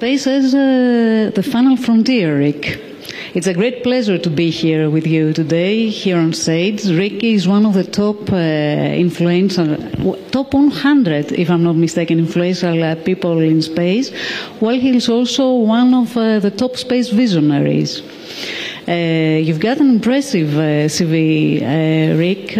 Space as uh, the final frontier, Rick. It's a great pleasure to be here with you today, here on stage. Rick is one of the top uh, influential, top 100, if I'm not mistaken, influential uh, people in space, while he is also one of uh, the top space visionaries. Uh, you've got an impressive uh, CV, uh, Rick.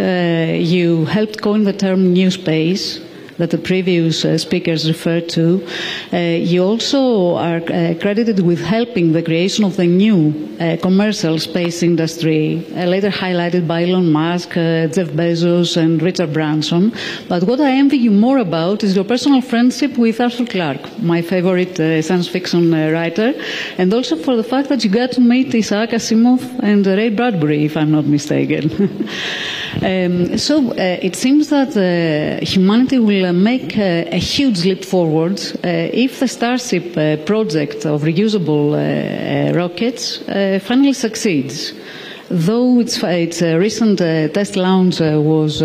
you helped coin the term new space that the previous uh, speakers referred to. Uh, you also are uh, credited with helping the creation of the new commercial space industry, later highlighted by Elon Musk, Jeff Bezos, and Richard Branson. But what I envy you more about is your personal friendship with Arthur Clarke, my favorite science fiction writer, and also for the fact that you got to meet Isaac Asimov and Ray Bradbury, if I'm not mistaken. um, so uh, it seems that uh, humanity will make a huge leap forward uh, if the Starship uh, project of reusable uh, rockets finally succeeds. Though its, its recent test launch was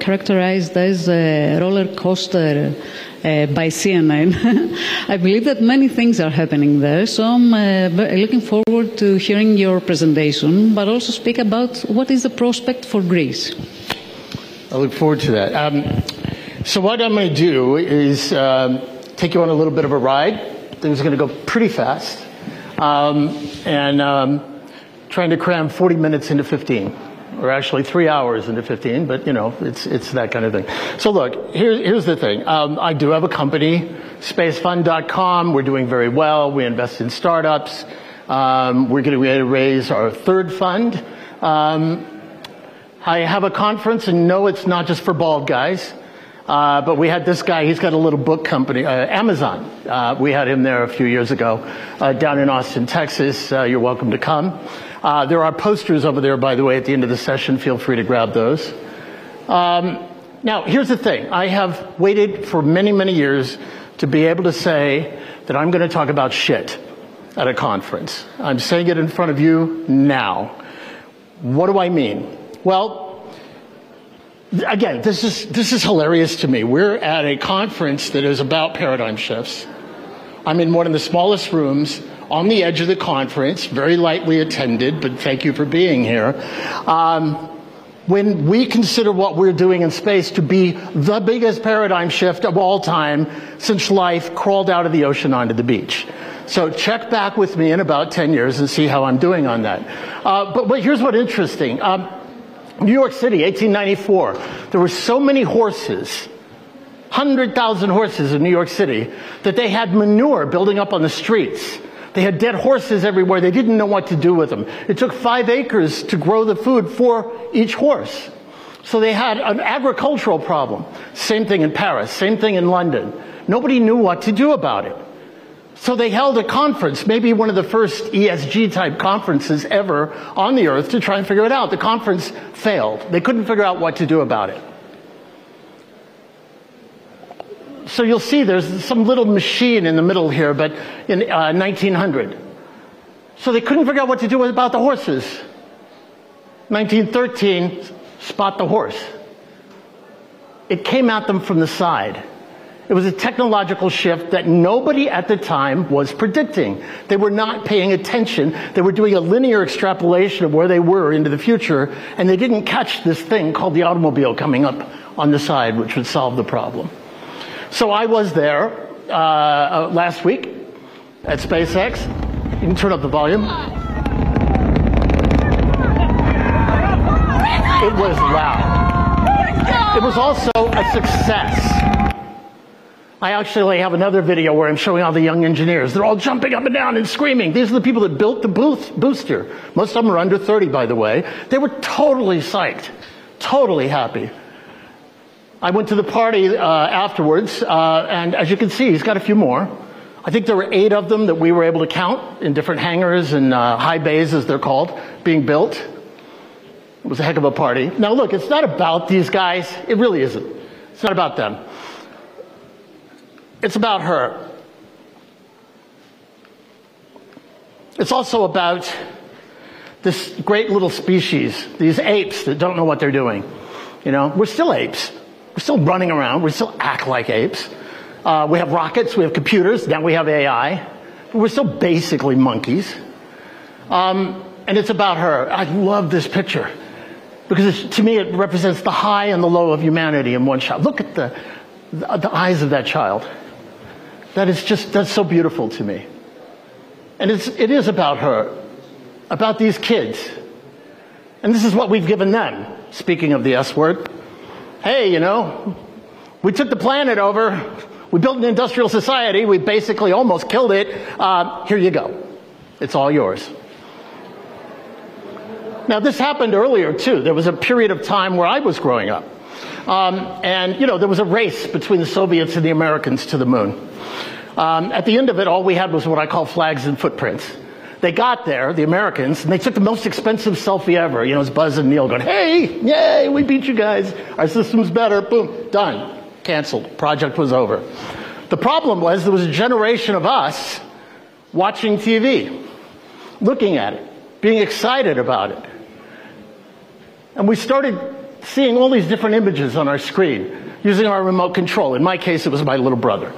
characterized as a roller coaster uh, by CNN. I believe that many things are happening there, so I'm uh, looking forward to hearing your presentation, but also speak about what is the prospect for Greece. I look forward to that. Um, so what I'm going to do is um, take you on a little bit of a ride. Things are going to go pretty fast. Um, and um, trying to cram 40 minutes into 15 or actually three hours into 15, but you know, it's, it's that kind of thing. So look, here, here's the thing. Um, I do have a company, spacefund.com. We're doing very well. We invest in startups. Um, we're going to raise our third fund. Um, I have a conference, and no, it's not just for bald guys. Uh, but we had this guy, he's got a little book company, uh, Amazon. Uh, we had him there a few years ago uh, down in Austin, Texas. Uh, you're welcome to come. Uh, there are posters over there, by the way, at the end of the session. Feel free to grab those. Um, now, here's the thing. I have waited for many, many years to be able to say that I'm going to talk about shit at a conference. I'm saying it in front of you now. What do I mean? Well, again, this is, this is hilarious to me. We're at a conference that is about paradigm shifts. I'm in one of the smallest rooms on the edge of the conference, very lightly attended, but thank you for being here. Um, when we consider what we're doing in space to be the biggest paradigm shift of all time since life crawled out of the ocean onto the beach. So check back with me in about 10 years and see how I'm doing on that. Uh, but, but here's what's interesting. Um, New York City, 1894. There were so many horses, 100,000 horses in New York City, that they had manure building up on the streets. They had dead horses everywhere. They didn't know what to do with them. It took five acres to grow the food for each horse. So they had an agricultural problem. Same thing in Paris, same thing in London. Nobody knew what to do about it. So they held a conference, maybe one of the first ESG type conferences ever on the earth to try and figure it out. The conference failed. They couldn't figure out what to do about it. So you'll see there's some little machine in the middle here, but in uh, 1900. So they couldn't figure out what to do about the horses. 1913, spot the horse. It came at them from the side. It was a technological shift that nobody at the time was predicting. They were not paying attention. They were doing a linear extrapolation of where they were into the future, and they didn't catch this thing called the automobile coming up on the side, which would solve the problem. So I was there uh, last week at SpaceX. You can turn up the volume. It was loud. It was also a success. I actually have another video where I'm showing all the young engineers. They're all jumping up and down and screaming. These are the people that built the boost, booster. Most of them are under 30, by the way. They were totally psyched, totally happy. I went to the party uh, afterwards, uh, and as you can see, he's got a few more. I think there were eight of them that we were able to count in different hangars and uh, high bays, as they're called, being built. It was a heck of a party. Now, look, it's not about these guys. It really isn't. It's not about them. It's about her. It's also about this great little species, these apes that don't know what they're doing. You know, we're still apes. We're still running around. We still act like apes. Uh, we have rockets. We have computers. Now we have AI. But We're still basically monkeys. Um, and it's about her. I love this picture because to me it represents the high and the low of humanity in one shot. Look at the, the, the eyes of that child. That is just, that's so beautiful to me. And it's, it is about her, about these kids. And this is what we've given them. Speaking of the S word. Hey, you know, we took the planet over. We built an industrial society. We basically almost killed it. Uh, here you go. It's all yours. Now, this happened earlier too. There was a period of time where I was growing up. Um, and, you know, there was a race between the Soviets and the Americans to the moon. Um, at the end of it, all we had was what I call flags and footprints. They got there, the Americans, and they took the most expensive selfie ever. You know, it's Buzz and Neil going, hey, yay, we beat you guys. Our system's better. Boom, done. Canceled. Project was over. The problem was there was a generation of us watching TV, looking at it, being excited about it. And we started seeing all these different images on our screen using our remote control. In my case, it was my little brother.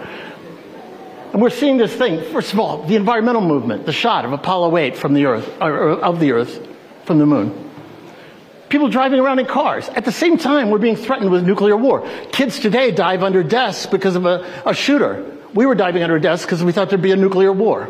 And we're seeing this thing, first of all, the environmental movement, the shot of Apollo 8 from the Earth, or of the Earth from the moon. People driving around in cars. At the same time, we're being threatened with nuclear war. Kids today dive under desks because of a, a shooter. We were diving under desks because we thought there'd be a nuclear war.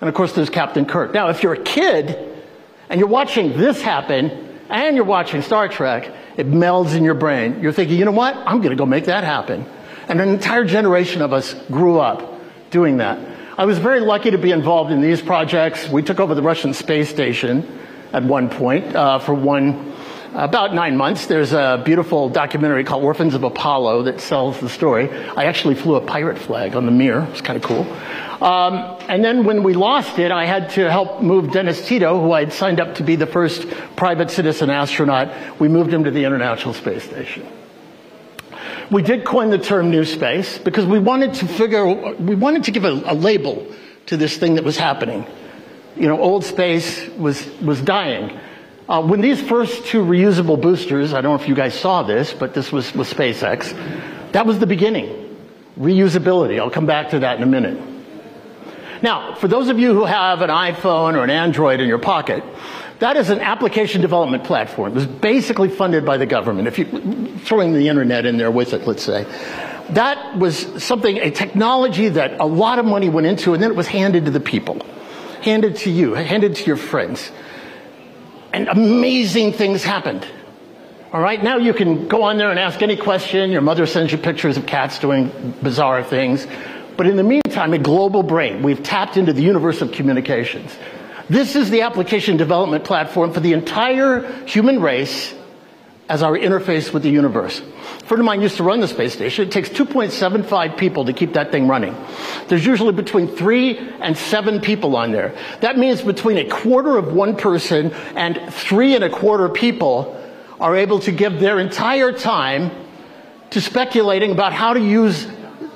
And of course, there's Captain Kirk. Now, if you're a kid and you're watching this happen, and you're watching Star Trek, it melds in your brain. You're thinking, you know what? I'm going to go make that happen. And an entire generation of us grew up doing that. I was very lucky to be involved in these projects. We took over the Russian space station at one point uh, for one about nine months. There's a beautiful documentary called Orphans of Apollo that tells the story. I actually flew a pirate flag on the mirror. It's kind of cool. Um, and then when we lost it, I had to help move Dennis Tito, who I had signed up to be the first private citizen astronaut. We moved him to the International Space Station. We did coin the term new space because we wanted to figure, we wanted to give a, a label to this thing that was happening. You know, old space was, was dying. Uh, when these first two reusable boosters, I don't know if you guys saw this, but this was with SpaceX, that was the beginning. Reusability. I'll come back to that in a minute. Now, for those of you who have an iPhone or an Android in your pocket, that is an application development platform. It was basically funded by the government. If you throwing the internet in there with it, let's say, that was something, a technology that a lot of money went into, and then it was handed to the people, handed to you, handed to your friends, and amazing things happened. All right, now you can go on there and ask any question. Your mother sends you pictures of cats doing bizarre things. But in the meantime, a global brain, we've tapped into the universe of communications. This is the application development platform for the entire human race as our interface with the universe. Friend of mine used to run the space station. It takes 2.75 people to keep that thing running. There's usually between three and seven people on there. That means between a quarter of one person and three and a quarter people are able to give their entire time to speculating about how to use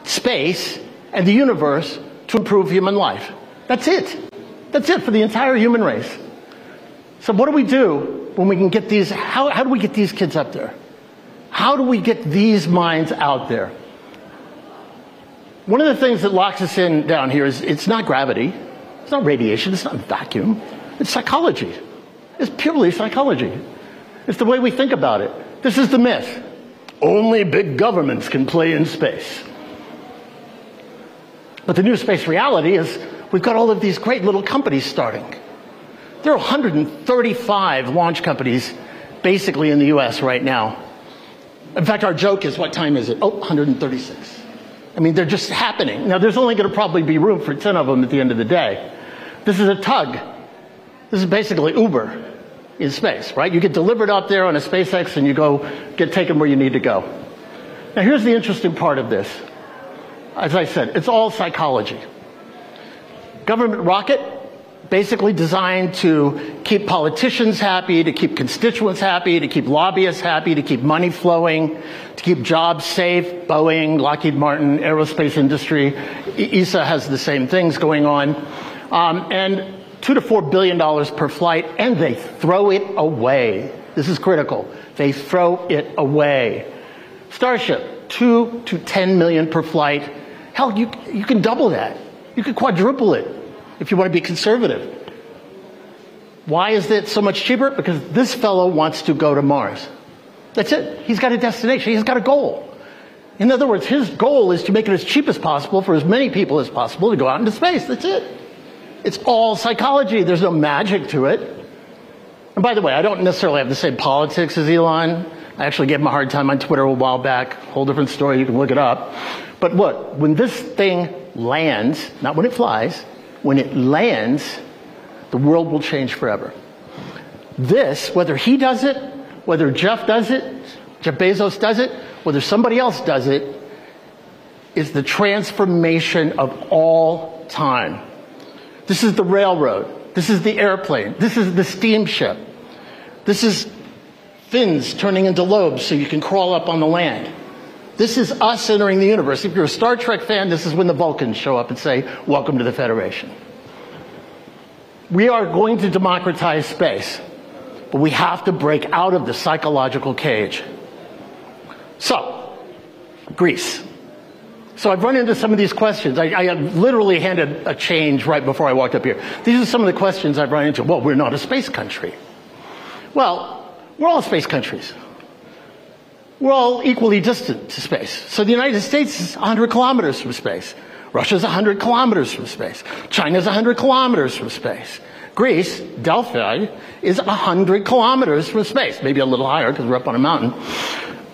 space and the universe to improve human life. That's it. That's it for the entire human race. So what do we do when we can get these, how, how do we get these kids up there? How do we get these minds out there? One of the things that locks us in down here is it's not gravity, it's not radiation, it's not vacuum, it's psychology. It's purely psychology. It's the way we think about it. This is the myth. Only big governments can play in space. But the new space reality is we've got all of these great little companies starting. There are 135 launch companies basically in the US right now. In fact, our joke is what time is it? Oh, 136. I mean, they're just happening. Now, there's only going to probably be room for 10 of them at the end of the day. This is a tug. This is basically Uber in space, right? You get delivered up there on a SpaceX and you go get taken where you need to go. Now, here's the interesting part of this. As I said, it's all psychology. Government rocket, basically designed to keep politicians happy, to keep constituents happy, to keep lobbyists happy, to keep money flowing, to keep jobs safe. Boeing, Lockheed Martin, aerospace industry, ESA has the same things going on. Um, and two to four billion dollars per flight, and they throw it away. This is critical. They throw it away. Starship, two to ten million per flight. Hell, you, you can double that. You could quadruple it if you want to be conservative. Why is it so much cheaper? Because this fellow wants to go to Mars. That's it. He's got a destination. He's got a goal. In other words, his goal is to make it as cheap as possible for as many people as possible to go out into space. That's it. It's all psychology. There's no magic to it. And by the way, I don't necessarily have the same politics as Elon. I actually gave him a hard time on Twitter a while back. Whole different story. You can look it up. But look, When this thing lands, not when it flies, when it lands, the world will change forever. This, whether he does it, whether Jeff does it, Jeff Bezos does it, whether somebody else does it, is the transformation of all time. This is the railroad. This is the airplane. This is the steamship. This is fins turning into lobes so you can crawl up on the land. This is us entering the universe. If you're a Star Trek fan, this is when the Vulcans show up and say, Welcome to the Federation. We are going to democratize space, but we have to break out of the psychological cage. So, Greece. So I've run into some of these questions. I, I, literally handed a change right before I walked up here. These are some of the questions I've run into. Well, we're not a space country. Well, we're all space countries. We're all equally distant to space. So the United States is 100 kilometers from space. Russia's 100 kilometers from space. China's 100 kilometers from space. Greece, Delphi, is 100 kilometers from space. Maybe a little higher because we're up on a mountain.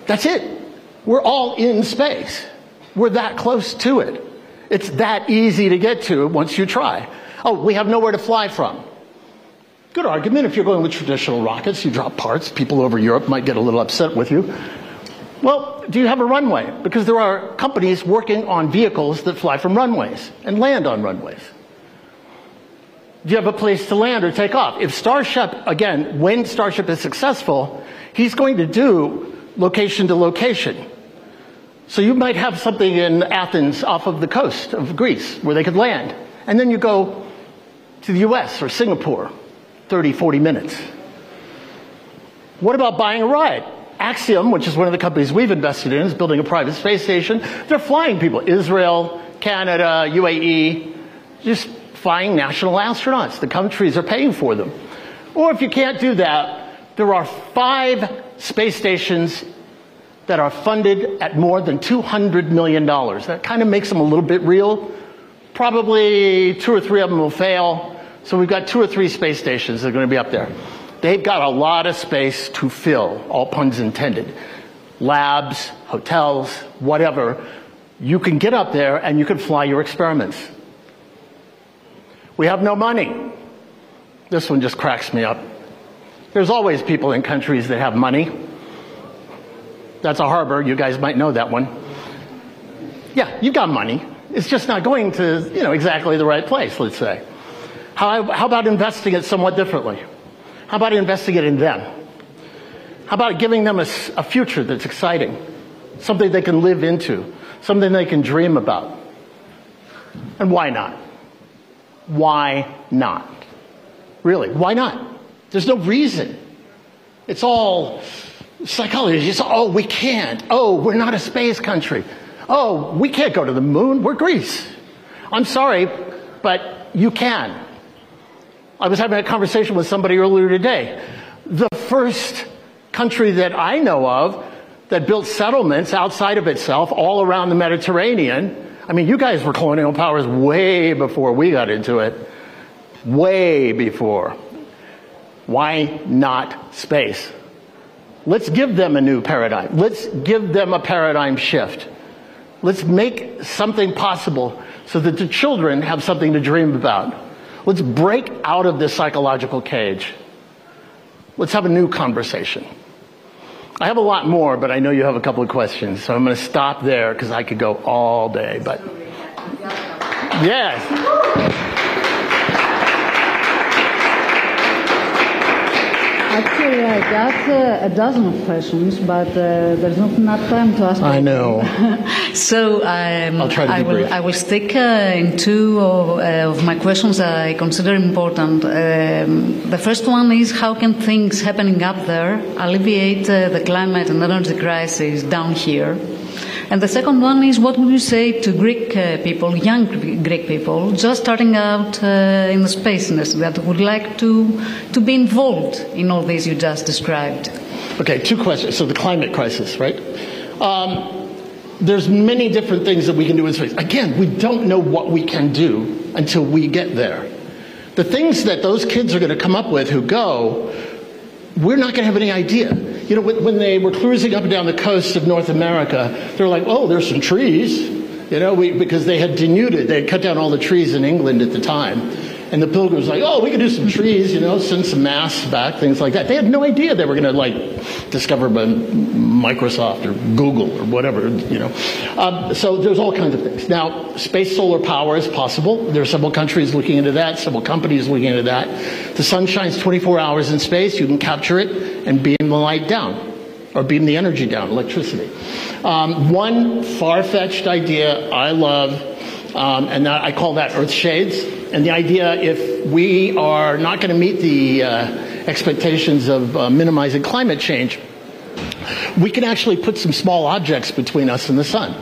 That's it. We're all in space. We're that close to it. It's that easy to get to once you try. Oh, we have nowhere to fly from. Good argument. If you're going with traditional rockets, you drop parts. People over Europe might get a little upset with you. Well, do you have a runway? Because there are companies working on vehicles that fly from runways and land on runways. Do you have a place to land or take off? If Starship, again, when Starship is successful, he's going to do location to location. So you might have something in Athens off of the coast of Greece where they could land. And then you go to the US or Singapore, 30, 40 minutes. What about buying a ride? Axiom, which is one of the companies we've invested in, is building a private space station. They're flying people. Israel, Canada, UAE, just flying national astronauts. The countries are paying for them. Or if you can't do that, there are five space stations that are funded at more than $200 million. That kind of makes them a little bit real. Probably two or three of them will fail. So we've got two or three space stations that are going to be up there. They've got a lot of space to fill, all puns intended. Labs, hotels, whatever. You can get up there and you can fly your experiments. We have no money. This one just cracks me up. There's always people in countries that have money. That's a harbor. You guys might know that one. Yeah, you've got money. It's just not going to, you know, exactly the right place, let's say. How, how about investing it somewhat differently? How about investigating them? How about giving them a, a future that's exciting? Something they can live into, something they can dream about. And why not? Why not? Really, why not? There's no reason. It's all psychology. It's, all. oh, we can't. Oh, we're not a space country. Oh, we can't go to the moon. We're Greece. I'm sorry, but you can. I was having a conversation with somebody earlier today. The first country that I know of that built settlements outside of itself all around the Mediterranean. I mean, you guys were colonial powers way before we got into it. Way before. Why not space? Let's give them a new paradigm. Let's give them a paradigm shift. Let's make something possible so that the children have something to dream about. Let's break out of this psychological cage. Let's have a new conversation. I have a lot more, but I know you have a couple of questions, so I'm going to stop there because I could go all day. But yes. Actually, I got uh, a dozen of questions, but uh, there's not enough time to ask. Them. I know. so um, I'll try to I will, brief. I will stick uh, in two of, uh, of, my questions I consider important. Um, the first one is how can things happening up there alleviate uh, the climate and energy crisis down here? And the second one is what would you say to Greek uh, people, young Greek people, just starting out uh, in the space industry that would like to, to be involved in all this you just described? Okay, two questions. So the climate crisis, right? Um, there's many different things that we can do in space. Again, we don't know what we can do until we get there. The things that those kids are going to come up with who go, we're not going to have any idea. You know, when they were cruising up and down the coast of North America, they're like, oh, there's some trees. You know, we, because they had denuded, they had cut down all the trees in England at the time. And the pilgrims like, oh, we could do some trees, you know, send some mass back, things like that. They had no idea they were going to like discover by Microsoft or Google or whatever, you know. Um, so there's all kinds of things. Now, space solar power is possible. There are several countries looking into that, several companies looking into that. The sun shines 24 hours in space. You can capture it and beam the light down or beam the energy down, electricity. Um, one far-fetched idea I love, um, and that, I call that Earth Shades and the idea if we are not going to meet the uh, expectations of uh, minimizing climate change, we can actually put some small objects between us and the sun.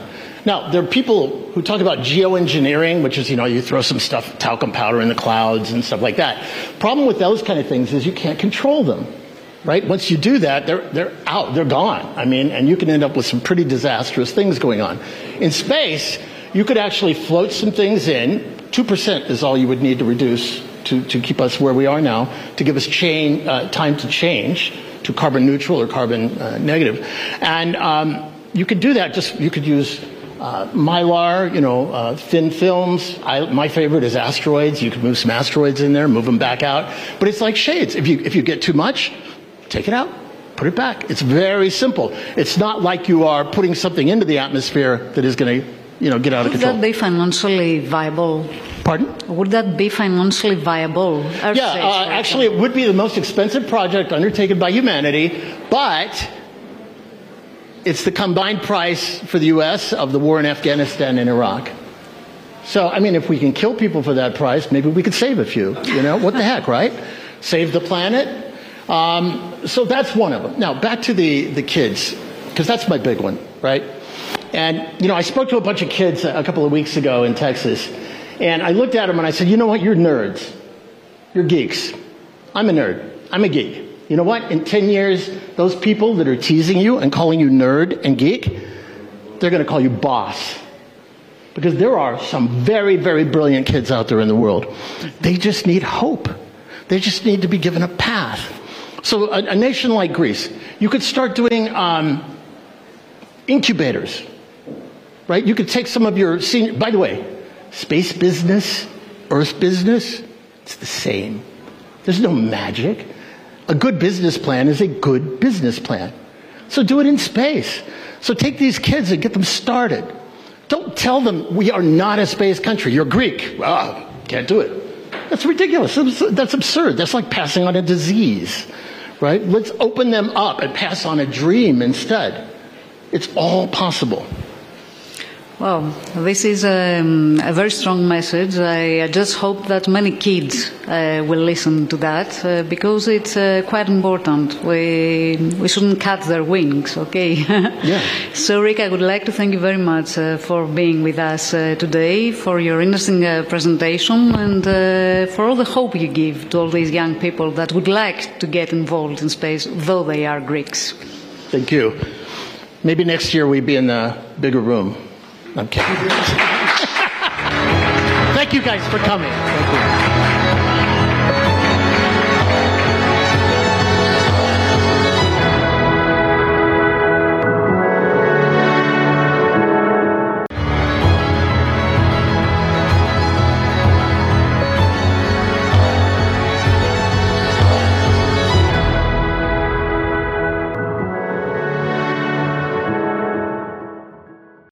Now, there are people who talk about geoengineering, which is, you know, you throw some stuff, talcum powder in the clouds and stuff like that. Problem with those kind of things is you can't control them, right? Once you do that, they're, they're out, they're gone. I mean, and you can end up with some pretty disastrous things going on. In space, you could actually float some things in, 2% is all you would need to reduce to, to keep us where we are now, to give us chain, uh, time to change to carbon neutral or carbon uh, negative. And um, you could do that, just you could use uh, mylar, you know, uh, thin films. I, my favorite is asteroids. You could move some asteroids in there, move them back out. But it's like shades. If you, if you get too much, take it out, put it back. It's very simple. It's not like you are putting something into the atmosphere that is going to you know, get out of Would control. Would that be financially viable? Pardon? Would that be financially viable? Earth yeah, uh, actually, it would be the most expensive project undertaken by humanity, but it's the combined price for the U.S. of the war in Afghanistan and Iraq. So, I mean, if we can kill people for that price, maybe we could save a few. You know, what the heck, right? Save the planet. Um, so that's one of them. Now, back to the, the kids, because that's my big one, right? And, you know, I spoke to a bunch of kids a couple of weeks ago in Texas, and I looked at them and I said, you know what? You're nerds. You're geeks. I'm a nerd. I'm a geek. You know what? In 10 years, those people that are teasing you and calling you nerd and geek, they're going to call you boss. Because there are some very, very brilliant kids out there in the world. They just need hope. They just need to be given a path. So, a, a nation like Greece, you could start doing um, incubators right? You could take some of your senior, by the way, space business, earth business, it's the same. There's no magic. A good business plan is a good business plan. So do it in space. So take these kids and get them started. Don't tell them we are not a space country. You're Greek. Well, can't do it. That's ridiculous. That's absurd. That's like passing on a disease, right? Let's open them up and pass on a dream instead. It's all possible. Well, this is a, um, a, very strong message. I just hope that many kids uh, will listen to that uh, because it's uh, quite important. We, we shouldn't cut their wings, okay? yeah. So, Rick, I would like to thank you very much uh, for being with us uh, today, for your interesting uh, presentation, and for all the hope you give to all these young people that would like to get involved in space, though they are Greeks. Thank you. Maybe next year we'd be in a bigger room. I'm kidding. Thank you guys for coming.